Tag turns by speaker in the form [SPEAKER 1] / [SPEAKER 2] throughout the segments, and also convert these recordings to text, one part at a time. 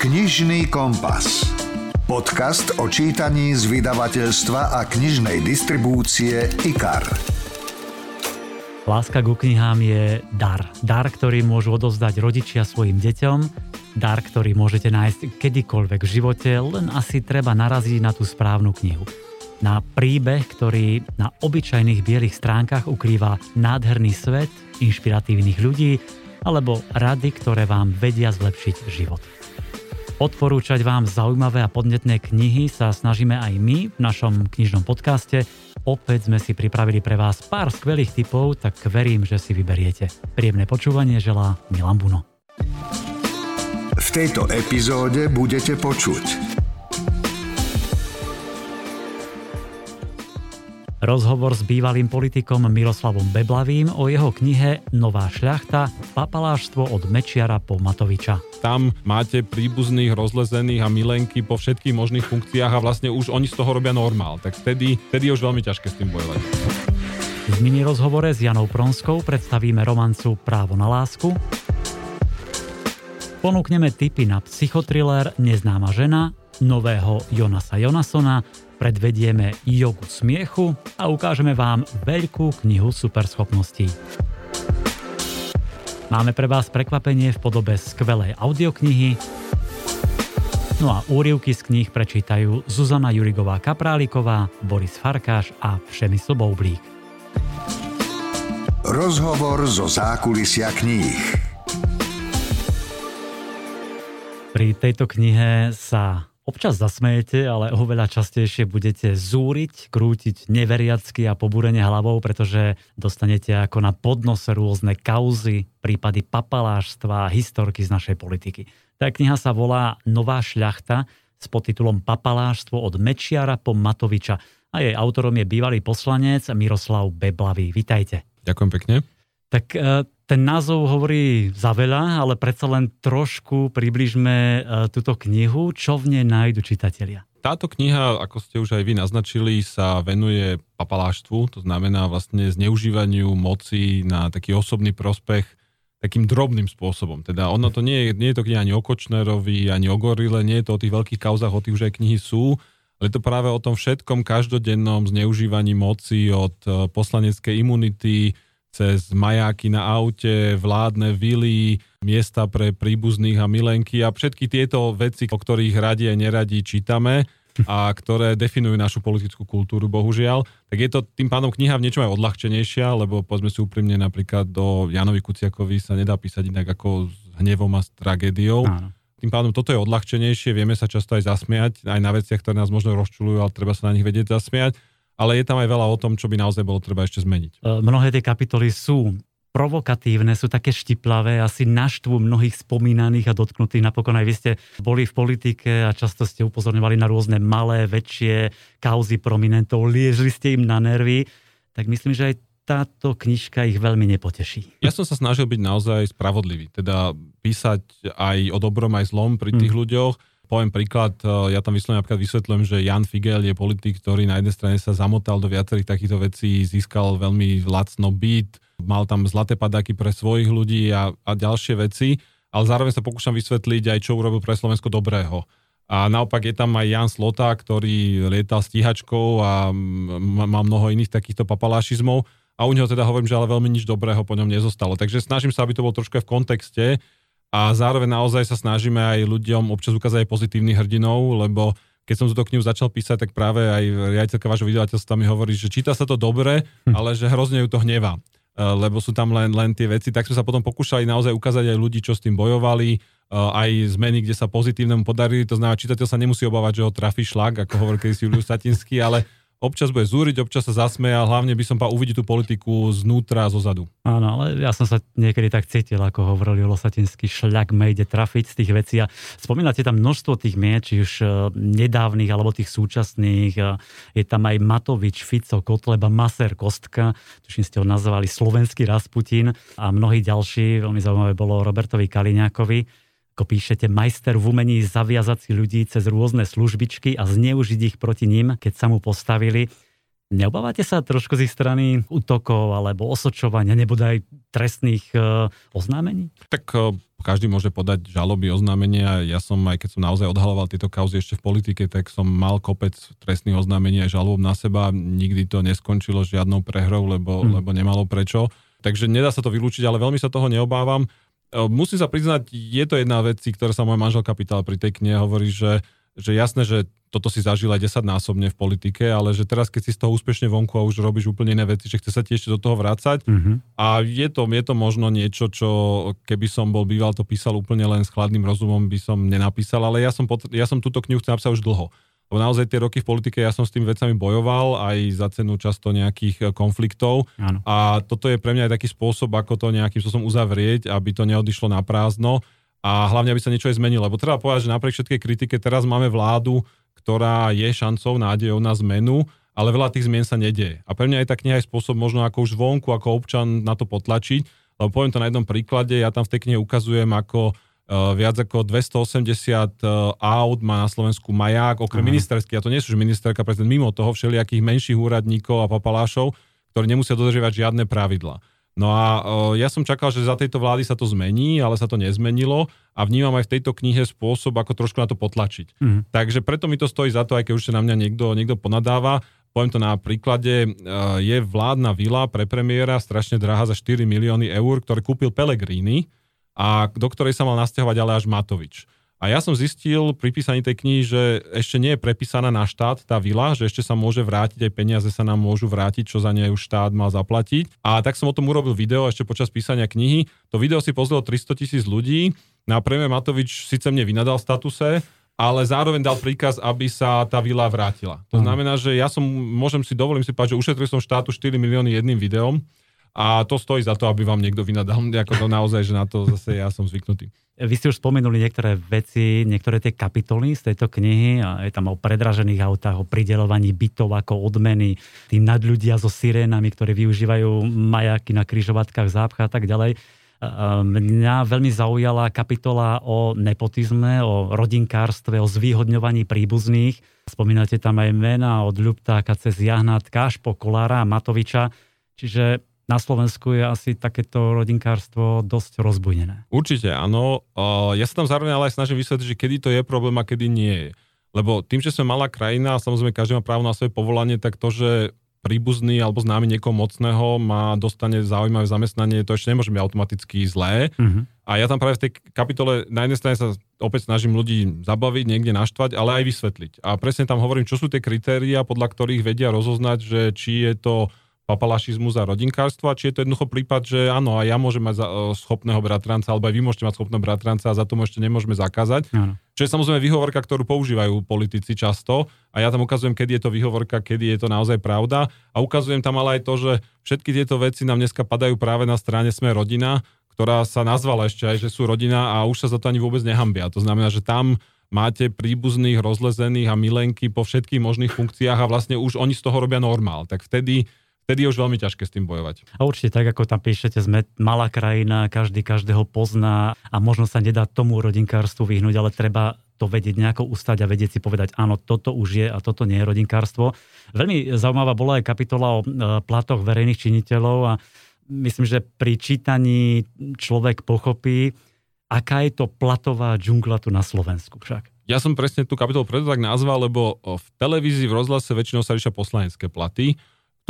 [SPEAKER 1] Knižný kompas. Podcast o čítaní z vydavateľstva a knižnej distribúcie IKAR.
[SPEAKER 2] Láska ku knihám je dar. Dar, ktorý môžu odovzdať rodičia svojim deťom. Dar, ktorý môžete nájsť kedykoľvek v živote, len asi treba naraziť na tú správnu knihu. Na príbeh, ktorý na obyčajných bielých stránkach ukrýva nádherný svet, inšpiratívnych ľudí, alebo rady, ktoré vám vedia zlepšiť život. Odporúčať vám zaujímavé a podnetné knihy sa snažíme aj my v našom knižnom podcaste. Opäť sme si pripravili pre vás pár skvelých tipov, tak verím, že si vyberiete. Príjemné počúvanie želá Milan Buno.
[SPEAKER 1] V tejto epizóde budete počuť
[SPEAKER 2] Rozhovor s bývalým politikom Miroslavom Beblavým o jeho knihe Nová šľachta, papaláštvo od Mečiara po Matoviča.
[SPEAKER 3] Tam máte príbuzných, rozlezených a milenky po všetkých možných funkciách a vlastne už oni z toho robia normál. Tak vtedy, vtedy je už veľmi ťažké s tým bojovať.
[SPEAKER 2] V mini rozhovore s Janou Pronskou predstavíme romancu Právo na lásku. Ponúkneme tipy na psychotriller Neznáma žena, nového Jonasa Jonasona, predvedieme jogu smiechu a ukážeme vám veľkú knihu superschopností. Máme pre vás prekvapenie v podobe skvelej audioknihy, No a úrivky z kníh prečítajú Zuzana Jurigová Kapráliková, Boris Farkáš a Všemysl Boublík.
[SPEAKER 1] Rozhovor zo zákulisia kníh.
[SPEAKER 2] Pri tejto knihe sa občas zasmejete, ale oveľa častejšie budete zúriť, krútiť neveriacky a pobúrenie hlavou, pretože dostanete ako na podnose rôzne kauzy, prípady papalášstva a historky z našej politiky. Tá kniha sa volá Nová šľachta s podtitulom Papaláštvo od Mečiara po Matoviča a jej autorom je bývalý poslanec Miroslav Beblavý. Vítajte.
[SPEAKER 3] Ďakujem pekne.
[SPEAKER 2] Tak e, ten názov hovorí za veľa, ale predsa len trošku približme e, túto knihu, čo v nej nájdu čitatelia.
[SPEAKER 3] Táto kniha, ako ste už aj vy naznačili, sa venuje papaláštvu, to znamená vlastne zneužívaniu moci na taký osobný prospech takým drobným spôsobom. Teda ono to nie je, nie je to kniha ani o Kočnerovi, ani o Gorile, nie je to o tých veľkých kauzach, o tých už aj knihy sú, ale je to práve o tom všetkom každodennom zneužívaní moci od e, poslaneckej imunity, cez majáky na aute, vládne vily, miesta pre príbuzných a milenky a všetky tieto veci, o ktorých radi a neradi čítame a ktoré definujú našu politickú kultúru, bohužiaľ, tak je to tým pádom kniha v niečom aj odľahčenejšia, lebo povedzme si úprimne, napríklad do Janovi Kuciakovi sa nedá písať inak ako s hnevom a s tragédiou. Áno. Tým pádom toto je odľahčenejšie, vieme sa často aj zasmiať, aj na veciach, ktoré nás možno rozčulujú, ale treba sa na nich vedieť zasmiať ale je tam aj veľa o tom, čo by naozaj bolo treba ešte zmeniť.
[SPEAKER 2] E, mnohé tie kapitoly sú provokatívne, sú také štiplavé, asi naštvu mnohých spomínaných a dotknutých. Napokon aj vy ste boli v politike a často ste upozorňovali na rôzne malé, väčšie kauzy prominentov, liežli ste im na nervy. Tak myslím, že aj táto knižka ich veľmi nepoteší.
[SPEAKER 3] Ja som sa snažil byť naozaj spravodlivý, teda písať aj o dobrom, aj zlom pri tých hmm. ľuďoch poviem príklad, e, ja tam vyslovene napríklad vysvetľujem, že Jan Figel je politik, ktorý na jednej strane sa zamotal do viacerých takýchto vecí, získal veľmi lacno byt, mal tam zlaté padáky pre svojich ľudí a, a ďalšie veci, ale zároveň sa pokúšam vysvetliť aj, čo urobil pre Slovensko dobrého. A naopak je tam aj Jan Slota, ktorý lietal stíhačkou a má mnoho iných takýchto papalášizmov a u neho teda hovorím, že ale veľmi nič dobrého po ňom nezostalo. Takže snažím sa, aby to bolo trošku v kontexte, a zároveň naozaj sa snažíme aj ľuďom občas ukázať aj pozitívnych hrdinov, lebo keď som túto knihu začal písať, tak práve aj riaditeľka vášho vydavateľstva mi hovorí, že číta sa to dobre, hm. ale že hrozne ju to hnevá e, lebo sú tam len, len tie veci, tak sme sa potom pokúšali naozaj ukázať aj ľudí, čo s tým bojovali, e, aj zmeny, kde sa pozitívnemu podarili, to znamená, čitateľ sa nemusí obávať, že ho trafí šlak, ako hovorí kedysi Julius Satinský, ale občas bude zúriť, občas sa zasmeje a hlavne by som pa uvidieť tú politiku znútra a zozadu.
[SPEAKER 2] Áno, ale ja som sa niekedy tak cítil, ako hovoril Losatinsky, šľak me ide trafiť z tých vecí a spomínate tam množstvo tých mien, či už e, nedávnych alebo tých súčasných. E, je tam aj Matovič, Fico, Kotleba, Maser, Kostka, tuším ste ho nazvali slovenský Rasputin a mnohí ďalší, veľmi zaujímavé bolo Robertovi Kaliňákovi ako píšete, majster v umení zaviazať si ľudí cez rôzne službičky a zneužiť ich proti ním, keď sa mu postavili. Neobávate sa trošku z ich strany útokov alebo osočovania, nebodaj trestných e, oznámení?
[SPEAKER 3] Tak e, každý môže podať žaloby, oznámenia. Ja som, aj keď som naozaj odhaloval tieto kauzy ešte v politike, tak som mal kopec trestných oznámení aj žalob na seba. Nikdy to neskončilo žiadnou prehrou, lebo, hmm. lebo nemalo prečo. Takže nedá sa to vylúčiť, ale veľmi sa toho neobávam. E, musím sa priznať, je to jedna vec, ktorá sa môj manželka pýtala pri tej knihe, hovorí, že že jasné, že toto si zažil aj 10 násobne v politike, ale že teraz, keď si z toho úspešne vonku a už robíš úplne iné veci, že chce sa ti ešte do toho vrácať. Mm-hmm. A je to, je to možno niečo, čo keby som bol býval to písal úplne len s chladným rozumom, by som nenapísal, ale ja som, pot- ja som túto knihu chcel napísať už dlho. Lebo naozaj tie roky v politike ja som s tými vecami bojoval, aj za cenu často nejakých e, konfliktov. Ano. A toto je pre mňa aj taký spôsob, ako to nejakým spôsobom uzavrieť, aby to neodišlo na prázdno a hlavne, aby sa niečo aj zmenilo. Lebo treba povedať, že napriek všetkej kritike teraz máme vládu, ktorá je šancou, nádejou na zmenu, ale veľa tých zmien sa nedieje. A pre mňa je tá kniha aj spôsob možno ako už zvonku, ako občan na to potlačiť, lebo poviem to na jednom príklade, ja tam v tej knihe ukazujem, ako viac ako 280 uh, e, aut má na Slovensku maják, okrem uh-huh. ministerských, a to nie sú ministerka, prezident, mimo toho všelijakých menších úradníkov a papalášov, ktorí nemusia dodržiavať žiadne pravidla. No a ja som čakal, že za tejto vlády sa to zmení, ale sa to nezmenilo a vnímam aj v tejto knihe spôsob, ako trošku na to potlačiť. Mm. Takže preto mi to stojí za to, aj keď už sa na mňa niekto, niekto ponadáva. Poviem to na príklade, je vládna vila pre premiéra strašne drahá za 4 milióny eur, ktoré kúpil Pelegrini a do ktorej sa mal nasťahovať ale až Matovič. A ja som zistil pri písaní tej knihy, že ešte nie je prepísaná na štát tá vila, že ešte sa môže vrátiť, aj peniaze sa nám môžu vrátiť, čo za ne už štát mal zaplatiť. A tak som o tom urobil video ešte počas písania knihy. To video si pozrelo 300 tisíc ľudí. Na premiér Matovič síce mne vynadal statuse, ale zároveň dal príkaz, aby sa tá vila vrátila. To znamená, že ja som, môžem si, dovolím si povedať, že ušetril som štátu 4 milióny jedným videom a to stojí za to, aby vám niekto vynadal. Ako to naozaj, že na to zase ja som zvyknutý.
[SPEAKER 2] Vy ste už spomenuli niektoré veci, niektoré tie kapitoly z tejto knihy. A je tam o predražených autách, o pridelovaní bytov ako odmeny, tým nadľudia so sirénami, ktorí využívajú majaky na kryžovatkách, zápcha a tak ďalej. Mňa veľmi zaujala kapitola o nepotizme, o rodinkárstve, o zvýhodňovaní príbuzných. Spomínate tam aj mena od Ľubtáka cez Jahnátka až po Kolára a Matoviča. Čiže na Slovensku je asi takéto rodinkárstvo dosť rozbujnené.
[SPEAKER 3] Určite, áno. Ja sa tam zároveň ale aj snažím vysvetliť, že kedy to je problém a kedy nie je. Lebo tým, že sme malá krajina a samozrejme každý má právo na svoje povolanie, tak to, že príbuzný alebo známy niekoho mocného má dostane zaujímavé zamestnanie, to ešte nemôže byť automaticky zlé. Uh-huh. A ja tam práve v tej kapitole na jednej strane sa opäť snažím ľudí zabaviť, niekde naštvať, ale aj vysvetliť. A presne tam hovorím, čo sú tie kritéria, podľa ktorých vedia rozoznať, že či je to papalašizmus a rodinkárstvo a či je to jednoducho prípad, že áno, a ja môžem mať za, uh, schopného bratranca, alebo aj vy môžete mať schopného bratranca a za to ešte nemôžeme zakázať. Ano. Čo je samozrejme výhovorka, ktorú používajú politici často a ja tam ukazujem, kedy je to výhovorka, kedy je to naozaj pravda a ukazujem tam ale aj to, že všetky tieto veci nám dneska padajú práve na strane Sme rodina, ktorá sa nazvala ešte aj, že sú rodina a už sa za to ani vôbec nehambia. To znamená, že tam máte príbuzných, rozlezených a milenky po všetkých možných funkciách a vlastne už oni z toho robia normál. Tak vtedy vtedy je už veľmi ťažké s tým bojovať.
[SPEAKER 2] A určite tak, ako tam píšete, sme malá krajina, každý každého pozná a možno sa nedá tomu rodinkárstvu vyhnúť, ale treba to vedieť nejako ustať a vedieť si povedať, áno, toto už je a toto nie je rodinkárstvo. Veľmi zaujímavá bola aj kapitola o e, platoch verejných činiteľov a myslím, že pri čítaní človek pochopí, aká je to platová džungla tu na Slovensku však.
[SPEAKER 3] Ja som presne tú kapitolu preto tak nazval, lebo v televízii, v rozhlase väčšinou sa riešia poslanecké platy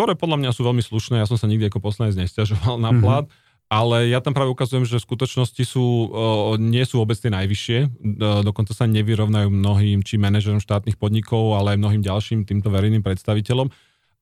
[SPEAKER 3] ktoré podľa mňa sú veľmi slušné. Ja som sa nikdy ako poslanec nestiažoval na mhm. plat. Mm-hmm. Ale ja tam práve ukazujem, že v skutočnosti sú, nie sú vôbec tie najvyššie. Dokonca sa nevyrovnajú mnohým, či manažerom štátnych podnikov, ale aj mnohým ďalším týmto verejným predstaviteľom.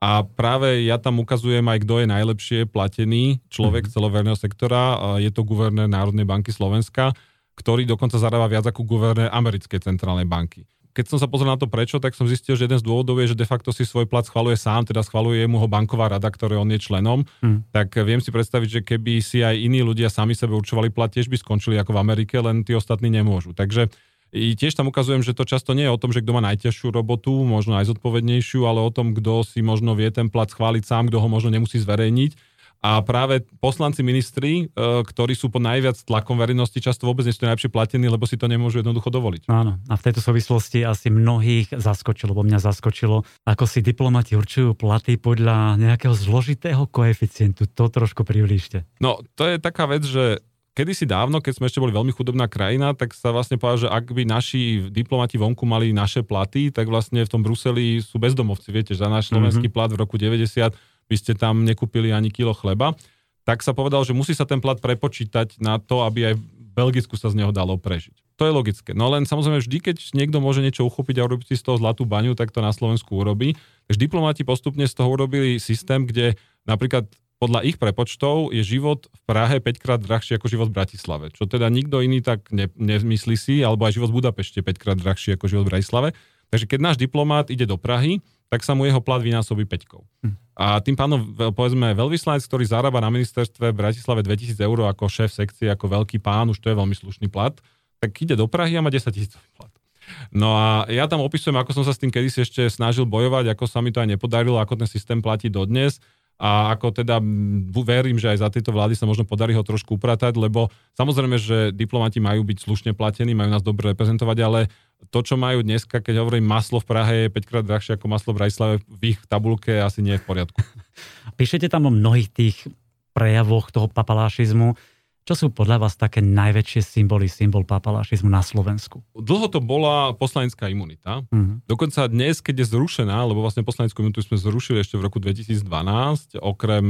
[SPEAKER 3] A práve ja tam ukazujem aj, kto je najlepšie platený človek mm-hmm. celoverného sektora. Je to guvernér Národnej banky Slovenska, ktorý dokonca zarába viac ako guvernér Americkej centrálnej banky keď som sa pozrel na to prečo, tak som zistil, že jeden z dôvodov je, že de facto si svoj plat schvaluje sám, teda schvaluje mu ho banková rada, ktoré on je členom. Hmm. Tak viem si predstaviť, že keby si aj iní ľudia sami sebe určovali plat, tiež by skončili ako v Amerike, len tí ostatní nemôžu. Takže i tiež tam ukazujem, že to často nie je o tom, že kto má najťažšiu robotu, možno aj zodpovednejšiu, ale o tom, kto si možno vie ten plat schváliť sám, kto ho možno nemusí zverejniť a práve poslanci ministri, e, ktorí sú po najviac tlakom verejnosti, často vôbec nie sú najlepšie platení, lebo si to nemôžu jednoducho dovoliť.
[SPEAKER 2] Áno, a v tejto súvislosti asi mnohých zaskočilo, bo mňa zaskočilo, ako si diplomati určujú platy podľa nejakého zložitého koeficientu. To trošku priblížte.
[SPEAKER 3] No, to je taká vec, že kedysi dávno, keď sme ešte boli veľmi chudobná krajina, tak sa vlastne povedal, že ak by naši diplomati vonku mali naše platy, tak vlastne v tom Bruseli sú bezdomovci. Viete, že za náš slovenský mm-hmm. plat v roku 90 by ste tam nekúpili ani kilo chleba, tak sa povedal, že musí sa ten plat prepočítať na to, aby aj v Belgicku sa z neho dalo prežiť. To je logické. No len samozrejme vždy, keď niekto môže niečo uchopiť a urobiť si z toho zlatú baňu, tak to na Slovensku urobí. Takže diplomati postupne z toho urobili systém, kde napríklad podľa ich prepočtov je život v Prahe 5 krát drahší ako život v Bratislave. Čo teda nikto iný tak ne, nemyslí si, alebo aj život v Budapešte 5 krát drahší ako život v Bratislave. Takže keď náš diplomát ide do Prahy, tak sa mu jeho plat vynásobí peťkou. Hm. A tým pánom, povedzme, veľvyslanec, ktorý zarába na ministerstve v Bratislave 2000 eur ako šéf sekcie, ako veľký pán, už to je veľmi slušný plat, tak ide do Prahy a má 10 tisíc plat. No a ja tam opisujem, ako som sa s tým kedysi ešte snažil bojovať, ako sa mi to aj nepodarilo, ako ten systém platí dodnes a ako teda verím, že aj za tejto vlády sa možno podarí ho trošku upratať, lebo samozrejme, že diplomati majú byť slušne platení, majú nás dobre reprezentovať, ale to, čo majú dneska, keď hovorím maslo v Prahe je 5 krát drahšie ako maslo v Bratislave, v ich tabulke asi nie je v poriadku.
[SPEAKER 2] Píšete tam o mnohých tých prejavoch toho papalášizmu. Čo sú podľa vás také najväčšie symboly, symbol papalášizmu na Slovensku?
[SPEAKER 3] Dlho to bola poslanecká imunita. Uh-huh. Dokonca dnes, keď je zrušená, lebo vlastne poslaneckú imunitu sme zrušili ešte v roku 2012, okrem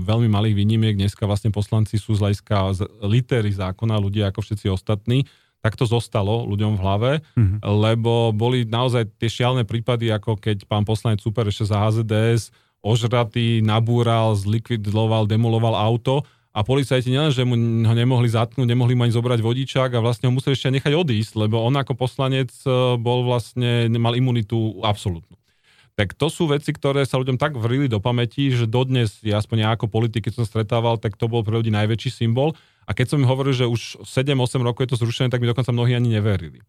[SPEAKER 3] veľmi malých výnimiek, dneska vlastne poslanci sú z hľadiska litery zákona, ľudia ako všetci ostatní, tak to zostalo ľuďom v hlave, mm-hmm. lebo boli naozaj tie šialné prípady, ako keď pán poslanec Super ešte za HZDS ožratý, nabúral, zlikvidoval, demoloval auto a policajti nielen, že mu ho nemohli zatknúť, nemohli mu ani zobrať vodičák a vlastne ho museli ešte nechať odísť, lebo on ako poslanec e, bol vlastne, mal imunitu absolútnu. Tak to sú veci, ktoré sa ľuďom tak vrili do pamäti, že dodnes, ja aspoň ja ako politik, keď som stretával, tak to bol pre ľudí najväčší symbol. A keď som im hovoril, že už 7-8 rokov je to zrušené, tak mi dokonca mnohí ani neverili.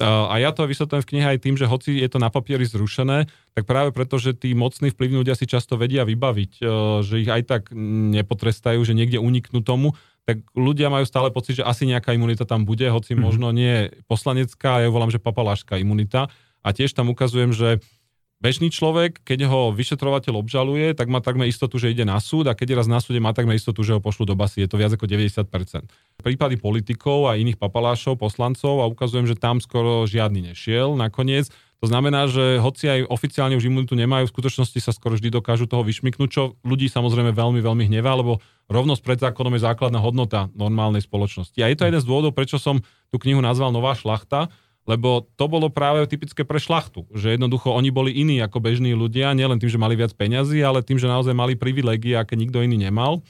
[SPEAKER 3] A ja to vysvetľujem v knihe aj tým, že hoci je to na papieri zrušené, tak práve preto, že tí mocní vplyvní ľudia si často vedia vybaviť, e, že ich aj tak nepotrestajú, že niekde uniknú tomu, tak ľudia majú stále pocit, že asi nejaká imunita tam bude, hoci mm-hmm. možno nie poslanecká, ja ju volám, že papaláška imunita. A tiež tam ukazujem, že Bežný človek, keď ho vyšetrovateľ obžaluje, tak má takmer istotu, že ide na súd a keď raz na súde, má takmer istotu, že ho pošlu do basy. Je to viac ako 90%. Prípady politikov a iných papalášov, poslancov a ukazujem, že tam skoro žiadny nešiel nakoniec. To znamená, že hoci aj oficiálne už imunitu nemajú, v skutočnosti sa skoro vždy dokážu toho vyšmiknúť, čo ľudí samozrejme veľmi, veľmi hnevá, lebo rovnosť pred zákonom je základná hodnota normálnej spoločnosti. A je to jeden z dôvodov, prečo som tú knihu nazval Nová šlachta, lebo to bolo práve typické pre šlachtu, že jednoducho oni boli iní ako bežní ľudia, nielen tým, že mali viac peňazí, ale tým, že naozaj mali privilegie, aké nikto iný nemal.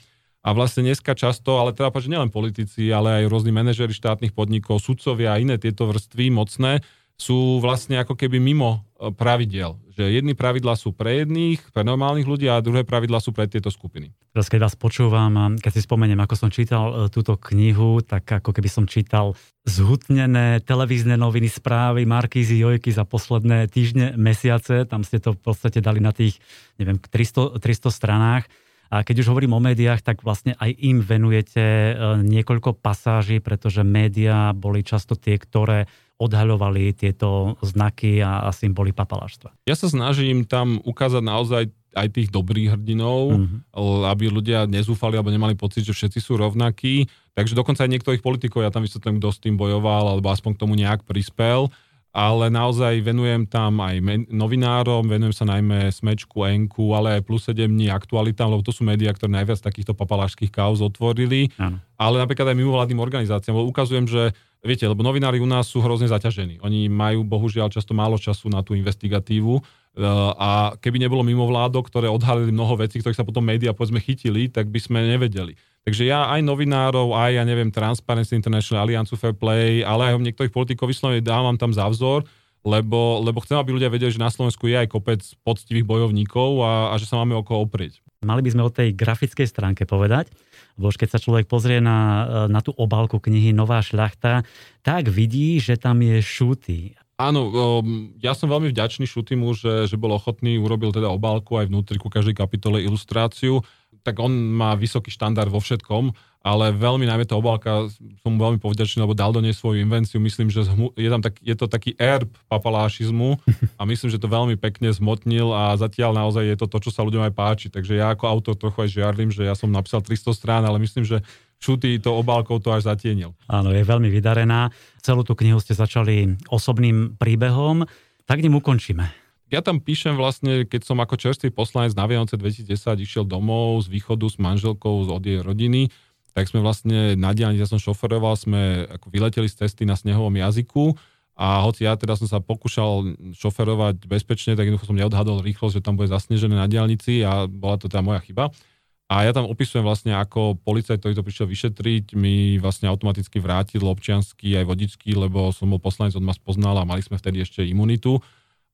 [SPEAKER 3] A vlastne dneska často, ale povedať, že nielen politici, ale aj rôzni manažeri štátnych podnikov, sudcovia a iné tieto vrstvy mocné, sú vlastne ako keby mimo pravidel. Že jedny pravidlá sú pre jedných, pre normálnych ľudí a druhé pravidlá sú pre tieto skupiny.
[SPEAKER 2] Teraz keď vás počúvam, keď si spomeniem, ako som čítal e, túto knihu, tak ako keby som čítal zhutnené televízne noviny, správy, Markízy, Jojky za posledné týždne, mesiace. Tam ste to v podstate dali na tých, neviem, 300, 300 stranách. A keď už hovorím o médiách, tak vlastne aj im venujete e, niekoľko pasáží, pretože médiá boli často tie, ktoré odhaľovali tieto znaky a, a symboly papaláštva.
[SPEAKER 3] Ja sa snažím tam ukázať naozaj aj tých dobrých hrdinov, mm-hmm. aby ľudia nezúfali alebo nemali pocit, že všetci sú rovnakí. Takže dokonca aj niektorých politikov, ja tam vysvetlím, kto s tým bojoval, alebo aspoň k tomu nejak prispel ale naozaj venujem tam aj novinárom, venujem sa najmä Smečku, Enku, ale aj plus 7 dní aktualitám, lebo to sú médiá, ktoré najviac takýchto papalášských kauz otvorili, ano. ale napríklad aj mimovládnym organizáciám, lebo ukazujem, že viete, lebo novinári u nás sú hrozne zaťažení. Oni majú bohužiaľ často málo času na tú investigatívu e, a keby nebolo mimovládok, ktoré odhalili mnoho vecí, ktorých sa potom médiá povedzme chytili, tak by sme nevedeli. Takže ja aj novinárov, aj ja neviem, Transparency International, Alliance Fair Play, ale aj niektorých politikov vyslovene dávam tam za vzor, lebo, lebo chcem, aby ľudia vedeli, že na Slovensku je aj kopec poctivých bojovníkov a, a že sa máme o oprieť.
[SPEAKER 2] Mali by sme o tej grafickej stránke povedať, lebo keď sa človek pozrie na, na tú obálku knihy Nová šľachta, tak vidí, že tam je šúty.
[SPEAKER 3] Áno, ja som veľmi vďačný Šutimu, že, že bol ochotný, urobil teda obálku aj vnútri ku každej kapitole ilustráciu tak on má vysoký štandard vo všetkom, ale veľmi najmä tá obálka, som veľmi povďačný, lebo dal do nej svoju invenciu. Myslím, že je, tam tak, je to taký erb papalášizmu a myslím, že to veľmi pekne zmotnil a zatiaľ naozaj je to to, čo sa ľuďom aj páči. Takže ja ako autor trochu aj žiarlim, že ja som napísal 300 strán, ale myslím, že Šutý to obálkou to až zatienil.
[SPEAKER 2] Áno, je veľmi vydarená. Celú tú knihu ste začali osobným príbehom, tak ním ukončíme.
[SPEAKER 3] Ja tam píšem vlastne, keď som ako čerstvý poslanec na Vianoce 2010 išiel domov z východu s manželkou od jej rodiny, tak sme vlastne na diálnici, ja som šoferoval, sme ako vyleteli z cesty na snehovom jazyku a hoci ja teda som sa pokúšal šoferovať bezpečne, tak jednoducho som neodhadol rýchlosť, že tam bude zasnežené na diálnici a bola to teda moja chyba. A ja tam opisujem vlastne, ako policajt, ktorý to prišiel vyšetriť, mi vlastne automaticky vrátil občiansky aj vodičský, lebo som bol poslanec od ma spoznal a mali sme vtedy ešte imunitu.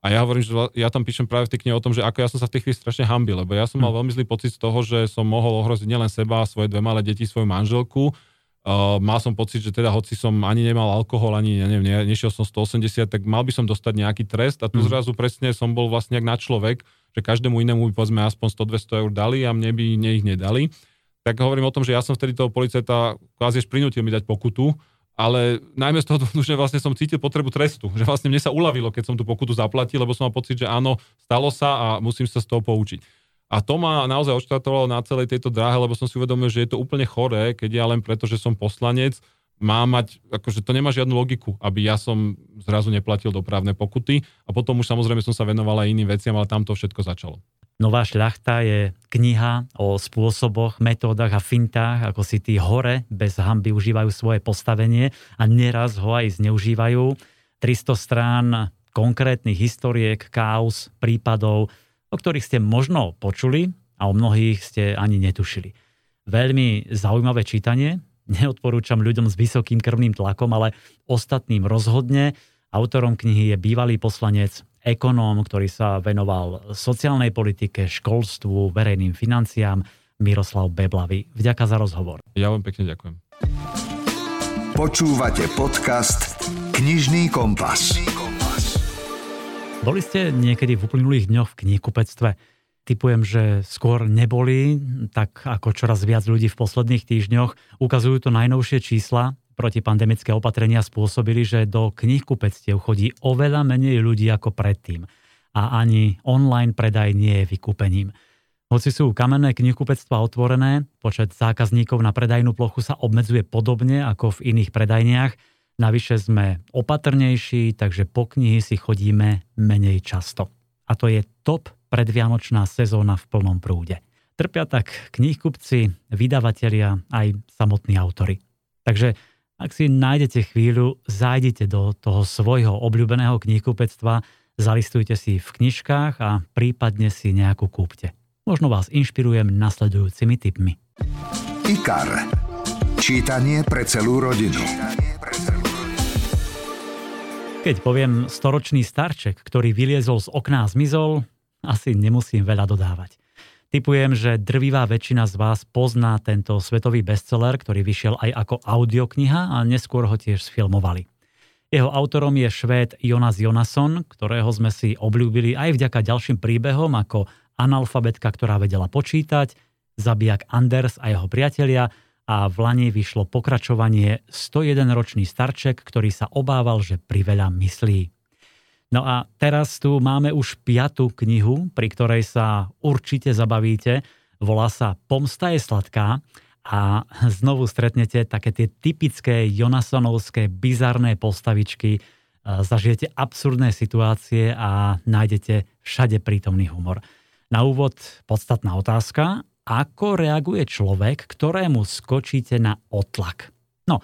[SPEAKER 3] A ja hovorím, že ja tam píšem práve v tej knihe o tom, že ako ja som sa v tej chvíli strašne hambil, lebo ja som mal hm. veľmi zlý pocit z toho, že som mohol ohroziť nielen seba, svoje dve malé deti, svoju manželku. Uh, mal som pocit, že teda hoci som ani nemal alkohol, ani neviem, ne, nešiel som 180, tak mal by som dostať nejaký trest a tu mm. zrazu presne som bol vlastne na človek, že každému inému by povedzme aspoň 100-200 eur dali a mne by ne ich nedali. Tak hovorím o tom, že ja som vtedy toho policajta kvázi prinútil mi dať pokutu, ale najmä z toho, že vlastne som cítil potrebu trestu, že vlastne mne sa uľavilo, keď som tú pokutu zaplatil, lebo som mal pocit, že áno, stalo sa a musím sa z toho poučiť. A to ma naozaj odštartovalo na celej tejto dráhe, lebo som si uvedomil, že je to úplne choré, keď ja len preto, že som poslanec, má mať, akože to nemá žiadnu logiku, aby ja som zrazu neplatil dopravné pokuty a potom už samozrejme som sa venoval aj iným veciam, ale tam to všetko začalo.
[SPEAKER 2] Nová šľachta je kniha o spôsoboch, metódach a fintách, ako si tí hore bez hamby užívajú svoje postavenie a neraz ho aj zneužívajú. 300 strán konkrétnych historiek, kaos, prípadov, o ktorých ste možno počuli a o mnohých ste ani netušili. Veľmi zaujímavé čítanie, neodporúčam ľuďom s vysokým krvným tlakom, ale ostatným rozhodne. Autorom knihy je bývalý poslanec, ekonóm, ktorý sa venoval sociálnej politike, školstvu, verejným financiám, Miroslav Beblavy. Vďaka za rozhovor.
[SPEAKER 3] Ja vám pekne ďakujem.
[SPEAKER 1] Počúvate podcast Knižný kompas.
[SPEAKER 2] Boli ste niekedy v uplynulých dňoch v knihkupectve? typujem, že skôr neboli, tak ako čoraz viac ľudí v posledných týždňoch. Ukazujú to najnovšie čísla. Protipandemické opatrenia spôsobili, že do knihkupectiev chodí oveľa menej ľudí ako predtým. A ani online predaj nie je vykúpením. Hoci sú kamenné knihkupectva otvorené, počet zákazníkov na predajnú plochu sa obmedzuje podobne ako v iných predajniach. Navyše sme opatrnejší, takže po knihy si chodíme menej často. A to je top predvianočná sezóna v plnom prúde. Trpia tak knihkupci, vydavatelia aj samotní autory. Takže ak si nájdete chvíľu, zájdite do toho svojho obľúbeného knihkupectva, zalistujte si v knižkách a prípadne si nejakú kúpte. Možno vás inšpirujem nasledujúcimi tipmi.
[SPEAKER 1] IKAR. Čítanie pre celú rodinu.
[SPEAKER 2] Keď poviem storočný starček, ktorý vyliezol z okná a zmizol, asi nemusím veľa dodávať. Typujem, že drvivá väčšina z vás pozná tento svetový bestseller, ktorý vyšiel aj ako audiokniha a neskôr ho tiež sfilmovali. Jeho autorom je švéd Jonas Jonasson, ktorého sme si obľúbili aj vďaka ďalším príbehom ako analfabetka, ktorá vedela počítať, zabijak Anders a jeho priatelia a v Lani vyšlo pokračovanie 101-ročný starček, ktorý sa obával, že priveľa myslí. No a teraz tu máme už piatú knihu, pri ktorej sa určite zabavíte. Volá sa Pomsta je sladká a znovu stretnete také tie typické Jonasonovské bizarné postavičky, zažijete absurdné situácie a nájdete všade prítomný humor. Na úvod podstatná otázka, ako reaguje človek, ktorému skočíte na otlak? No,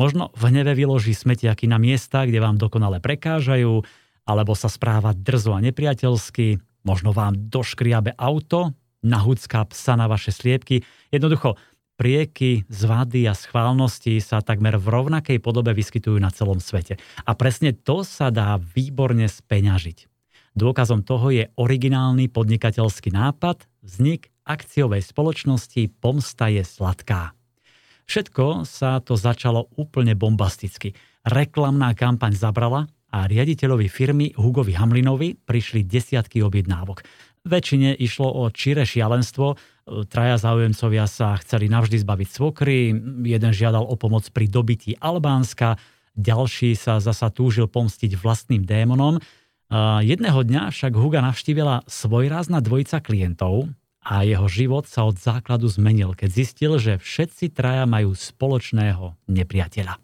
[SPEAKER 2] možno v hneve vyloží smetiaky na miesta, kde vám dokonale prekážajú, alebo sa správa drzo a nepriateľsky, možno vám doškriabe auto, nahúcká psa na vaše sliepky. Jednoducho, prieky, zvady a schválnosti sa takmer v rovnakej podobe vyskytujú na celom svete. A presne to sa dá výborne speňažiť. Dôkazom toho je originálny podnikateľský nápad, vznik akciovej spoločnosti Pomsta je sladká. Všetko sa to začalo úplne bombasticky. Reklamná kampaň zabrala a riaditeľovi firmy Hugovi Hamlinovi prišli desiatky objednávok. Väčšine išlo o čire šialenstvo Traja záujemcovia sa chceli navždy zbaviť svokry, jeden žiadal o pomoc pri dobití Albánska, ďalší sa zasa túžil pomstiť vlastným démonom. Jedného dňa však Huga navštívila svojrázna dvojica klientov a jeho život sa od základu zmenil, keď zistil, že všetci traja majú spoločného nepriateľa.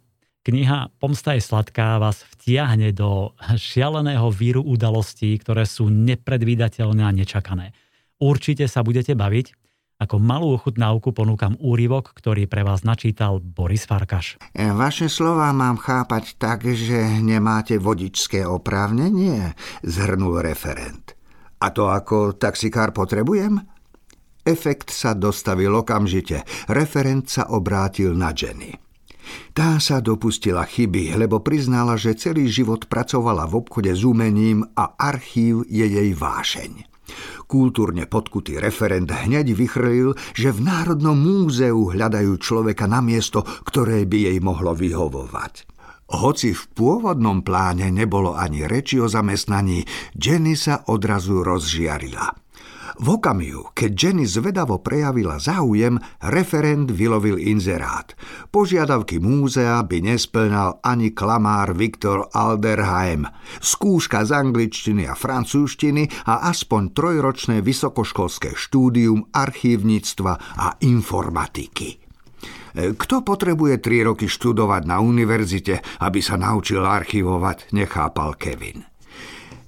[SPEAKER 2] Kniha Pomsta je sladká vás vtiahne do šialeného víru udalostí, ktoré sú nepredvídateľné a nečakané. Určite sa budete baviť ako malú ochutnávku ponúkam úryvok, ktorý pre vás načítal Boris Farkaš.
[SPEAKER 4] E, vaše slova mám chápať tak, že nemáte vodičské oprávnenie, zhrnul referent. A to ako taxikár potrebujem? Efekt sa dostavil okamžite. Referent sa obrátil na Jenny. Tá sa dopustila chyby, lebo priznala, že celý život pracovala v obchode s umením a archív je jej vášeň. Kultúrne podkutý referent hneď vychrlil, že v Národnom múzeu hľadajú človeka na miesto, ktoré by jej mohlo vyhovovať. Hoci v pôvodnom pláne nebolo ani reči o zamestnaní, Jenny sa odrazu rozžiarila. V okamihu, keď Jenny zvedavo prejavila záujem, referent vylovil inzerát. Požiadavky múzea by nesplňal ani klamár Viktor Alderheim. Skúška z angličtiny a francúzštiny a aspoň trojročné vysokoškolské štúdium archívnictva a informatiky. Kto potrebuje tri roky študovať na univerzite, aby sa naučil archivovať, nechápal Kevin.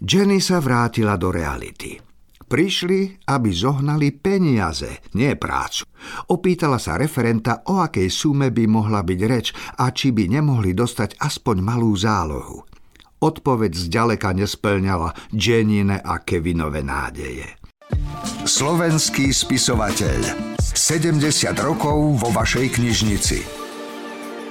[SPEAKER 4] Jenny sa vrátila do reality. Prišli, aby zohnali peniaze, nie prácu. Opýtala sa referenta, o akej sume by mohla byť reč a či by nemohli dostať aspoň malú zálohu. Odpoveď zďaleka nesplňala Jenine a Kevinové nádeje.
[SPEAKER 1] Slovenský spisovateľ. 70 rokov vo vašej knižnici.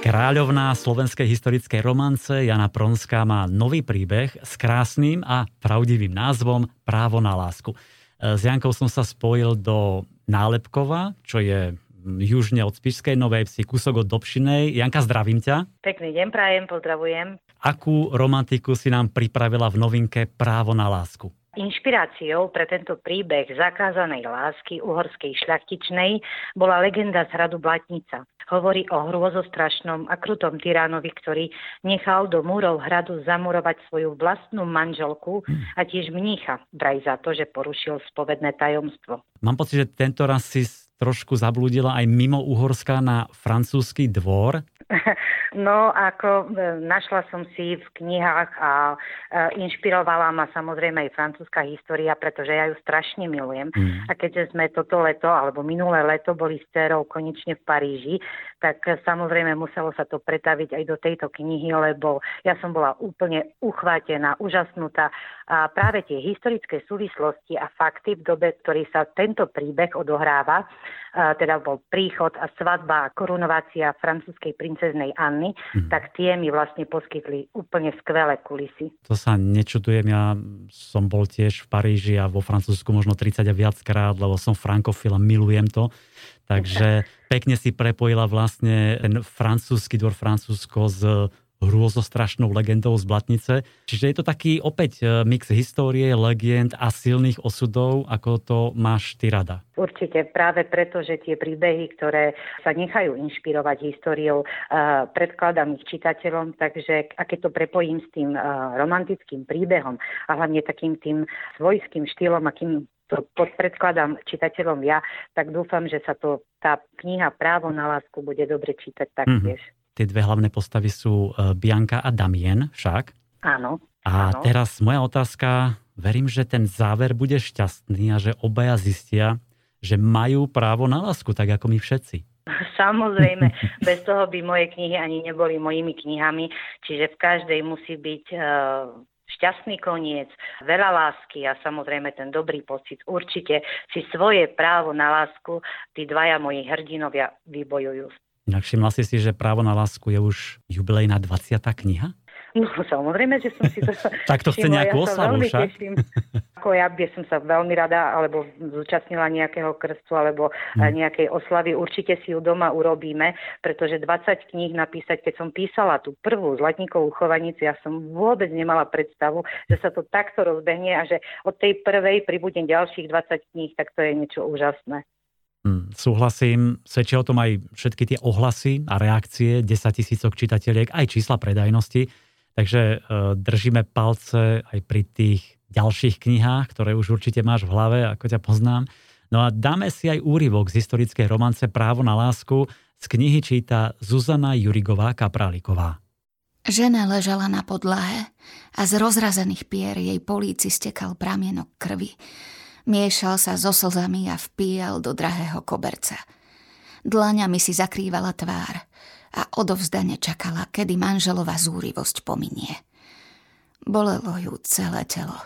[SPEAKER 2] Kráľovná slovenskej historickej romance Jana Pronská má nový príbeh s krásnym a pravdivým názvom Právo na lásku. S Jankou som sa spojil do Nálepkova, čo je južne od Spišskej Novej Vsi, kúsok od Dobšinej. Janka, zdravím ťa.
[SPEAKER 5] Pekný deň prajem, pozdravujem.
[SPEAKER 2] Akú romantiku si nám pripravila v novinke Právo na lásku?
[SPEAKER 5] Inšpiráciou pre tento príbeh zakázanej lásky uhorskej šľachtičnej bola legenda z hradu Blatnica. Hovorí o hrôzostrašnom a krutom tyránovi, ktorý nechal do múrov hradu zamurovať svoju vlastnú manželku a tiež mnícha, vraj za to, že porušil spovedné tajomstvo.
[SPEAKER 2] Mám pocit, že tento raz si trošku zablúdila aj mimo Uhorska na francúzsky dvor.
[SPEAKER 5] No, ako e, našla som si v knihách a e, inšpirovala ma samozrejme aj francúzska história, pretože ja ju strašne milujem. Mm. A keďže sme toto leto, alebo minulé leto boli s dcerou konečne v Paríži, tak samozrejme muselo sa to pretaviť aj do tejto knihy, lebo ja som bola úplne uchvátená, úžasnutá. A práve tie historické súvislosti a fakty v dobe, ktorý sa tento príbeh odohráva, teda bol príchod a svadba a korunovácia francúzskej princeznej Anny, mm. tak tie mi vlastne poskytli úplne skvelé kulisy.
[SPEAKER 2] To sa nečudujem, ja som bol tiež v Paríži a vo Francúzsku možno 30 a viackrát, lebo som frankofil a milujem to. Takže pekne si prepojila vlastne ten francúzsky dvor Francúzsko s hrôzostrašnou legendou z Blatnice. Čiže je to taký opäť e, mix histórie, legend a silných osudov, ako to máš ty rada.
[SPEAKER 5] Určite práve preto, že tie príbehy, ktoré sa nechajú inšpirovať históriou, e, predkladám ich čitateľom, takže a keď to prepojím s tým e, romantickým príbehom a hlavne takým tým svojským štýlom, akým to predkladám čitateľom ja, tak dúfam, že sa to tá kniha Právo na lásku bude dobre čítať taktiež. Mm-hmm.
[SPEAKER 2] Tie dve hlavné postavy sú e, Bianka a Damien však.
[SPEAKER 5] Áno.
[SPEAKER 2] A áno. teraz moja otázka, verím, že ten záver bude šťastný a že obaja zistia, že majú právo na lásku, tak ako my všetci.
[SPEAKER 5] Samozrejme, bez toho by moje knihy ani neboli mojimi knihami, čiže v každej musí byť uh, šťastný koniec, veľa lásky a samozrejme ten dobrý pocit. Určite si svoje právo na lásku tí dvaja moji hrdinovia vybojujú
[SPEAKER 2] všimla si si, že právo na lásku je už jubilejná 20. kniha?
[SPEAKER 5] No samozrejme, že som si to...
[SPEAKER 2] tak to chce nejakú ja oslavu však? Teším.
[SPEAKER 5] Ako ja by som sa veľmi rada alebo zúčastnila nejakého krstu alebo hmm. nejakej oslavy. Určite si ju doma urobíme, pretože 20 kníh napísať, keď som písala tú prvú zlatníkovú chovanicu, ja som vôbec nemala predstavu, že sa to takto rozbehne a že od tej prvej pribudne ďalších 20 kníh, tak to je niečo úžasné.
[SPEAKER 2] Hmm, súhlasím, svedčia o tom aj všetky tie ohlasy a reakcie 10 tisícok čitateľiek, aj čísla predajnosti. Takže e, držíme palce aj pri tých ďalších knihách, ktoré už určite máš v hlave, ako ťa poznám. No a dáme si aj úryvok z historickej romance Právo na lásku. Z knihy číta Zuzana Jurigová Kapráliková.
[SPEAKER 6] Žena ležala na podlahe a z rozrazených pier jej políci stekal pramienok krvi. Miešal sa so slzami a vpíjal do drahého koberca. Dlaňami si zakrývala tvár a odovzdane čakala, kedy manželova zúrivosť pominie. Bolelo ju celé telo.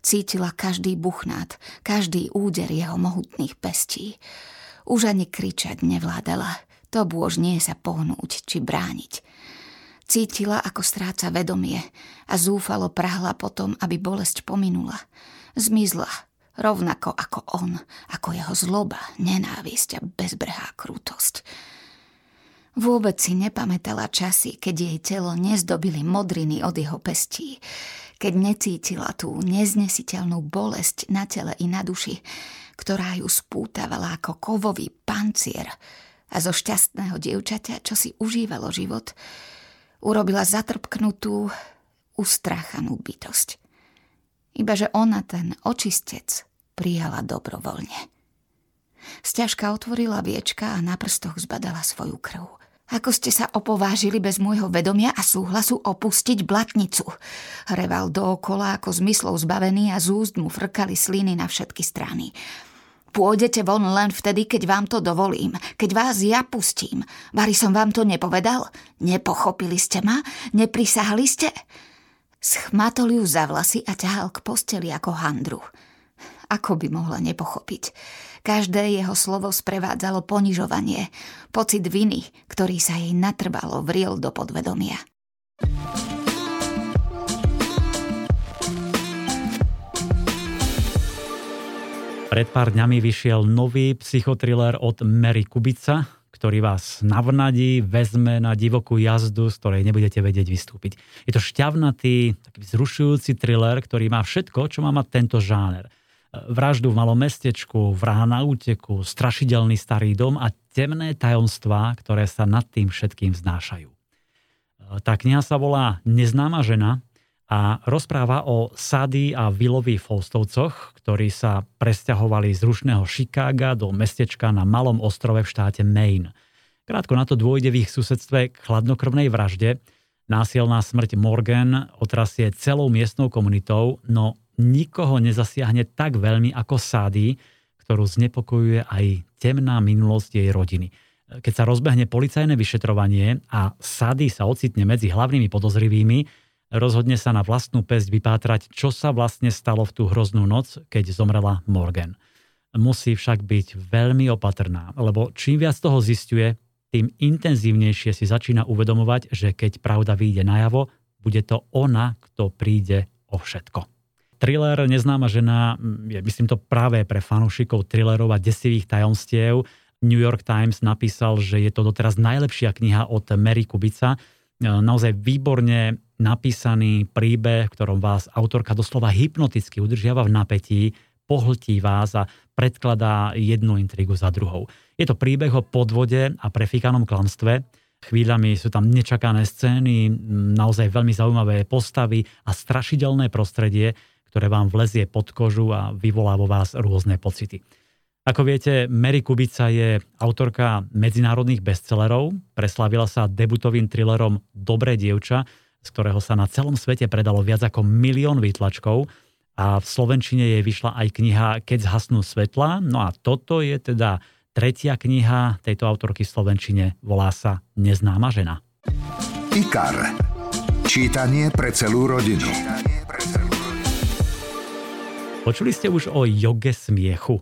[SPEAKER 6] Cítila každý buchnát, každý úder jeho mohutných pestí. Už ani kričať nevládala, to bôž nie sa pohnúť či brániť. Cítila, ako stráca vedomie a zúfalo prahla potom, aby bolesť pominula. Zmizla rovnako ako on, ako jeho zloba, nenávisť a bezbrhá krutosť. Vôbec si nepamätala časy, keď jej telo nezdobili modriny od jeho pestí, keď necítila tú neznesiteľnú bolesť na tele i na duši, ktorá ju spútavala ako kovový pancier a zo šťastného dievčaťa, čo si užívalo život, urobila zatrpknutú, ustráchanú bytosť. Ibaže ona ten očistec prijala dobrovoľne. Sťažka otvorila viečka a na prstoch zbadala svoju krv. Ako ste sa opovážili bez môjho vedomia a súhlasu opustiť blatnicu? Reval dookola ako zmyslov zbavený a z úst mu frkali sliny na všetky strany. Pôjdete von len vtedy, keď vám to dovolím, keď vás ja pustím. Vary som vám to nepovedal? Nepochopili ste ma? Neprisahali ste? Schmatol ju za vlasy a ťahal k posteli ako handru. Ako by mohla nepochopiť? Každé jeho slovo sprevádzalo ponižovanie, pocit viny, ktorý sa jej natrvalo vriel do podvedomia.
[SPEAKER 2] Pred pár dňami vyšiel nový psychotriller od Mary Kubica, ktorý vás navnadí, vezme na divokú jazdu, z ktorej nebudete vedieť vystúpiť. Je to šťavnatý, taký vzrušujúci thriller, ktorý má všetko, čo má mať tento žáner vraždu v malom mestečku, vraha na úteku, strašidelný starý dom a temné tajomstvá, ktoré sa nad tým všetkým vznášajú. Tá kniha sa volá Neznáma žena a rozpráva o Sady a Willovi Faustovcoch, ktorí sa presťahovali z rušného Chicaga do mestečka na malom ostrove v štáte Maine. Krátko na to dôjde v ich susedstve k chladnokrvnej vražde. Násilná smrť Morgan otrasie celou miestnou komunitou, no nikoho nezasiahne tak veľmi ako Sády, ktorú znepokojuje aj temná minulosť jej rodiny. Keď sa rozbehne policajné vyšetrovanie a Sády sa ocitne medzi hlavnými podozrivými, rozhodne sa na vlastnú pesť vypátrať, čo sa vlastne stalo v tú hroznú noc, keď zomrela Morgan. Musí však byť veľmi opatrná, lebo čím viac toho zistuje, tým intenzívnejšie si začína uvedomovať, že keď pravda vyjde najavo, bude to ona, kto príde o všetko. Thriller Neznáma žena je, myslím to práve pre fanúšikov thrillerov a desivých tajomstiev. New York Times napísal, že je to doteraz najlepšia kniha od Mary Kubica. E, naozaj výborne napísaný príbeh, v ktorom vás autorka doslova hypnoticky udržiava v napätí, pohltí vás a predkladá jednu intrigu za druhou. Je to príbeh o podvode a prefíkanom klamstve. Chvíľami sú tam nečakané scény, naozaj veľmi zaujímavé postavy a strašidelné prostredie, ktoré vám vlezie pod kožu a vyvolá vo vás rôzne pocity. Ako viete, Mary Kubica je autorka medzinárodných bestsellerov, preslavila sa debutovým thrillerom Dobré dievča, z ktorého sa na celom svete predalo viac ako milión výtlačkov a v Slovenčine jej vyšla aj kniha Keď zhasnú svetla. No a toto je teda tretia kniha tejto autorky v Slovenčine, volá sa Neznáma žena.
[SPEAKER 1] IKAR. Čítanie pre celú rodinu.
[SPEAKER 2] Počuli ste už o joge smiechu.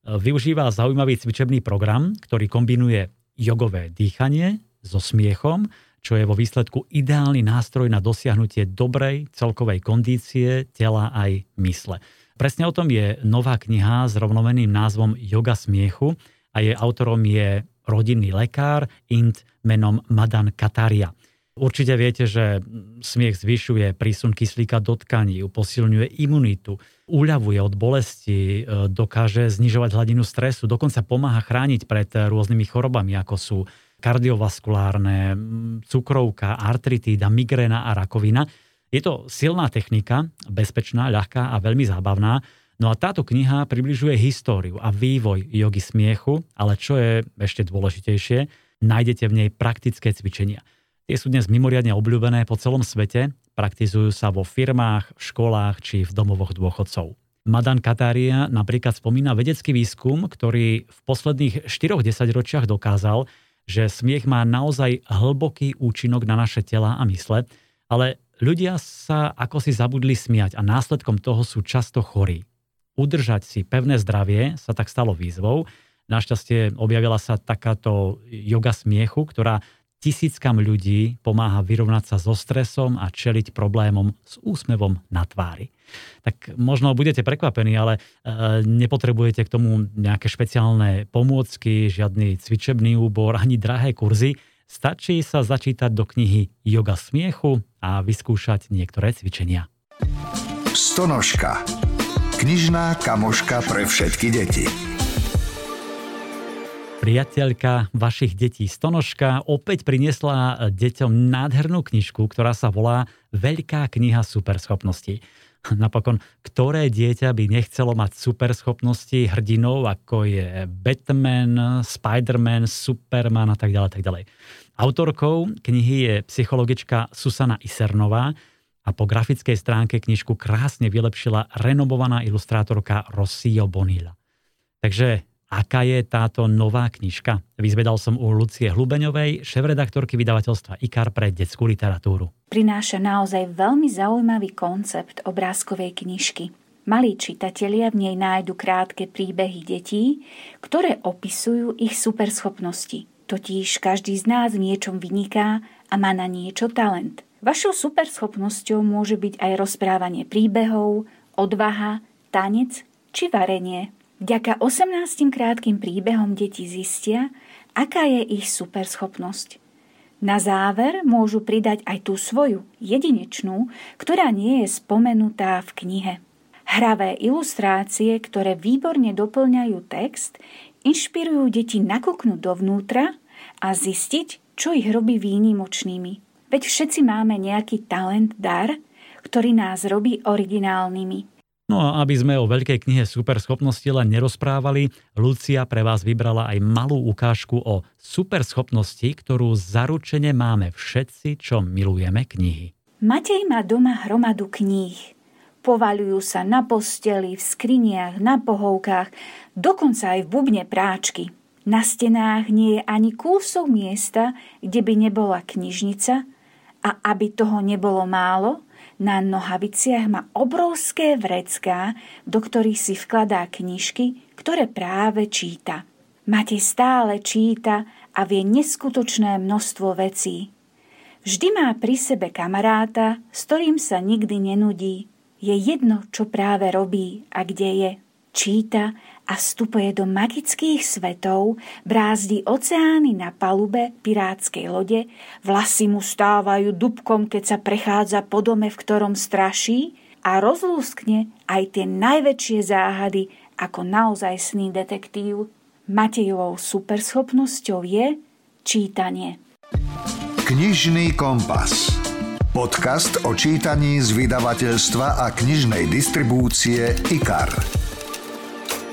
[SPEAKER 2] Využíva zaujímavý cvičebný program, ktorý kombinuje jogové dýchanie so smiechom, čo je vo výsledku ideálny nástroj na dosiahnutie dobrej celkovej kondície tela aj mysle. Presne o tom je nová kniha s rovnomeným názvom Yoga smiechu a jej autorom je rodinný lekár Int menom Madan Kataria. Určite viete, že smiech zvyšuje prísun kyslíka do tkaní, posilňuje imunitu, uľavuje od bolesti, e, dokáže znižovať hladinu stresu, dokonca pomáha chrániť pred rôznymi chorobami, ako sú kardiovaskulárne, cukrovka, artritída, migréna a rakovina. Je to silná technika, bezpečná, ľahká a veľmi zábavná. No a táto kniha približuje históriu a vývoj jogy smiechu, ale čo je ešte dôležitejšie, nájdete v nej praktické cvičenia. Tie sú dnes mimoriadne obľúbené po celom svete, praktizujú sa vo firmách, školách či v domovoch dôchodcov. Madan Katária napríklad spomína vedecký výskum, ktorý v posledných 4-10 ročiach dokázal, že smiech má naozaj hlboký účinok na naše tela a mysle, ale ľudia sa ako si zabudli smiať a následkom toho sú často chorí. Udržať si pevné zdravie sa tak stalo výzvou. Našťastie objavila sa takáto yoga smiechu, ktorá tisíckam ľudí pomáha vyrovnať sa so stresom a čeliť problémom s úsmevom na tvári. Tak možno budete prekvapení, ale e, nepotrebujete k tomu nejaké špeciálne pomôcky, žiadny cvičebný úbor, ani drahé kurzy. Stačí sa začítať do knihy Yoga smiechu a vyskúšať niektoré cvičenia.
[SPEAKER 1] Stonožka. Knižná kamoška pre všetky deti
[SPEAKER 2] priateľka vašich detí Stonožka opäť priniesla deťom nádhernú knižku, ktorá sa volá Veľká kniha superschopností. Napokon, ktoré dieťa by nechcelo mať superschopnosti hrdinov, ako je Batman, Spider-Man, Superman a tak ďalej, tak ďalej. Autorkou knihy je psychologička Susana Isernová a po grafickej stránke knižku krásne vylepšila renomovaná ilustrátorka Rossio Bonilla. Takže aká je táto nová knižka. Vyzvedal som u Lucie Hlubeňovej, šéf-redaktorky vydavateľstva IKAR pre detskú literatúru.
[SPEAKER 7] Prináša naozaj veľmi zaujímavý koncept obrázkovej knižky. Malí čitatelia v nej nájdu krátke príbehy detí, ktoré opisujú ich superschopnosti. Totiž každý z nás v niečom vyniká a má na niečo talent. Vašou superschopnosťou môže byť aj rozprávanie príbehov, odvaha, tanec či varenie. Vďaka 18 krátkým príbehom deti zistia, aká je ich superschopnosť. Na záver môžu pridať aj tú svoju, jedinečnú, ktorá nie je spomenutá v knihe. Hravé ilustrácie, ktoré výborne doplňajú text, inšpirujú deti nakúknúť dovnútra a zistiť, čo ich robí výnimočnými. Veď všetci máme nejaký talent, dar, ktorý nás robí originálnymi.
[SPEAKER 2] No a aby sme o veľkej knihe superschopnosti len nerozprávali, Lucia pre vás vybrala aj malú ukážku o superschopnosti, ktorú zaručene máme všetci, čo milujeme knihy.
[SPEAKER 7] Matej má doma hromadu kníh. Povaľujú sa na posteli, v skriniach, na pohovkách, dokonca aj v bubne práčky. Na stenách nie je ani kúsok miesta, kde by nebola knižnica a aby toho nebolo málo – na nohaviciach má obrovské vrecká, do ktorých si vkladá knižky, ktoré práve číta. Matej stále číta a vie neskutočné množstvo vecí. Vždy má pri sebe kamaráta, s ktorým sa nikdy nenudí. Je jedno, čo práve robí a kde je. Číta a vstupuje do magických svetov, brázdi oceány na palube pirátskej lode, vlasy mu stávajú dubkom, keď sa prechádza po dome, v ktorom straší a rozlúskne aj tie najväčšie záhady ako naozaj sný detektív. Matejovou superschopnosťou je čítanie.
[SPEAKER 1] Knižný kompas. Podcast o čítaní z vydavateľstva a knižnej distribúcie IKAR.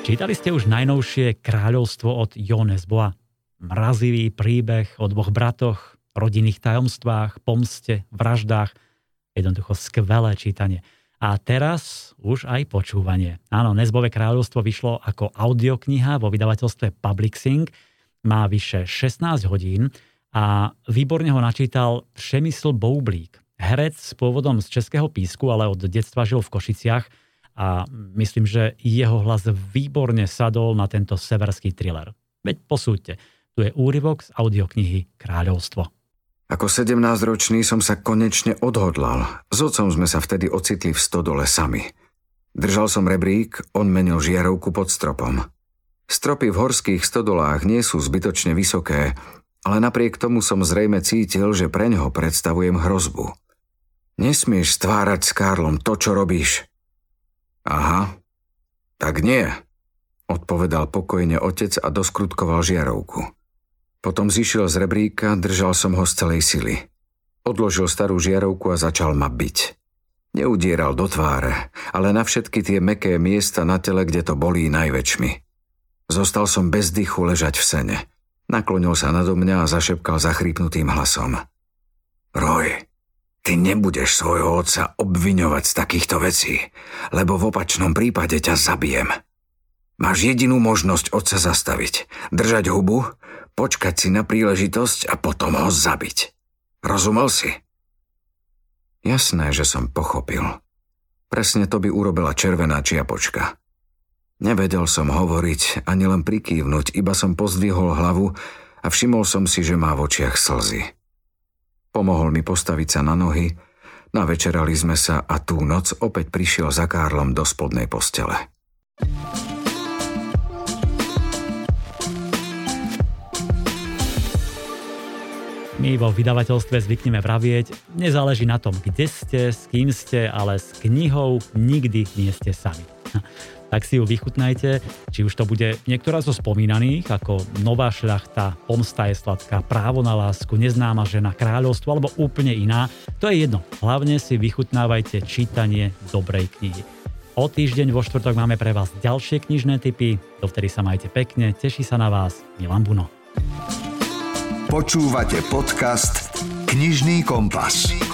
[SPEAKER 2] Čítali ste už najnovšie kráľovstvo od Jones Boa. Mrazivý príbeh o dvoch bratoch, rodinných tajomstvách, pomste, vraždách. Jednoducho skvelé čítanie. A teraz už aj počúvanie. Áno, Nezbové kráľovstvo vyšlo ako audiokniha vo vydavateľstve Publixing. Má vyše 16 hodín a výborne ho načítal Přemysl Boublík. Herec s pôvodom z Českého písku, ale od detstva žil v Košiciach a myslím, že jeho hlas výborne sadol na tento severský thriller. Veď posúďte, tu je úryvok z audioknihy Kráľovstvo.
[SPEAKER 8] Ako 17-ročný som sa konečne odhodlal. S otcom sme sa vtedy ocitli v stodole sami. Držal som rebrík, on menil žiarovku pod stropom. Stropy v horských stodolách nie sú zbytočne vysoké ale napriek tomu som zrejme cítil, že pre neho predstavujem hrozbu. Nesmieš stvárať s Karlom to, čo robíš. Aha, tak nie, odpovedal pokojne otec a doskrutkoval žiarovku. Potom zišiel z rebríka, držal som ho z celej sily. Odložil starú žiarovku a začal ma byť. Neudieral do tváre, ale na všetky tie meké miesta na tele, kde to bolí najväčšmi. Zostal som bez dychu ležať v sene. Naklonil sa nado mňa a zašepkal zachrípnutým hlasom. Roy, ty nebudeš svojho otca obviňovať z takýchto vecí, lebo v opačnom prípade ťa zabijem. Máš jedinú možnosť otca zastaviť, držať hubu, počkať si na príležitosť a potom ho zabiť. Rozumel si? Jasné, že som pochopil. Presne to by urobila červená čiapočka. Nevedel som hovoriť, ani len prikývnuť, iba som pozdvihol hlavu a všimol som si, že má v očiach slzy. Pomohol mi postaviť sa na nohy, navečerali sme sa a tú noc opäť prišiel za Kárlom do spodnej postele.
[SPEAKER 2] My vo vydavateľstve zvykneme vravieť, nezáleží na tom, kde ste, s kým ste, ale s knihou nikdy nie ste sami. Tak si ju vychutnajte, či už to bude niektorá zo spomínaných, ako Nová šľachta, Pomsta je sladká, Právo na lásku, Neznáma žena, Kráľovstvo alebo úplne iná. To je jedno. Hlavne si vychutnávajte čítanie dobrej knihy. O týždeň vo štvrtok máme pre vás ďalšie knižné typy. Dovtedy sa majte pekne, teší sa na vás Milan Buno.
[SPEAKER 1] Počúvate podcast Knižný kompas.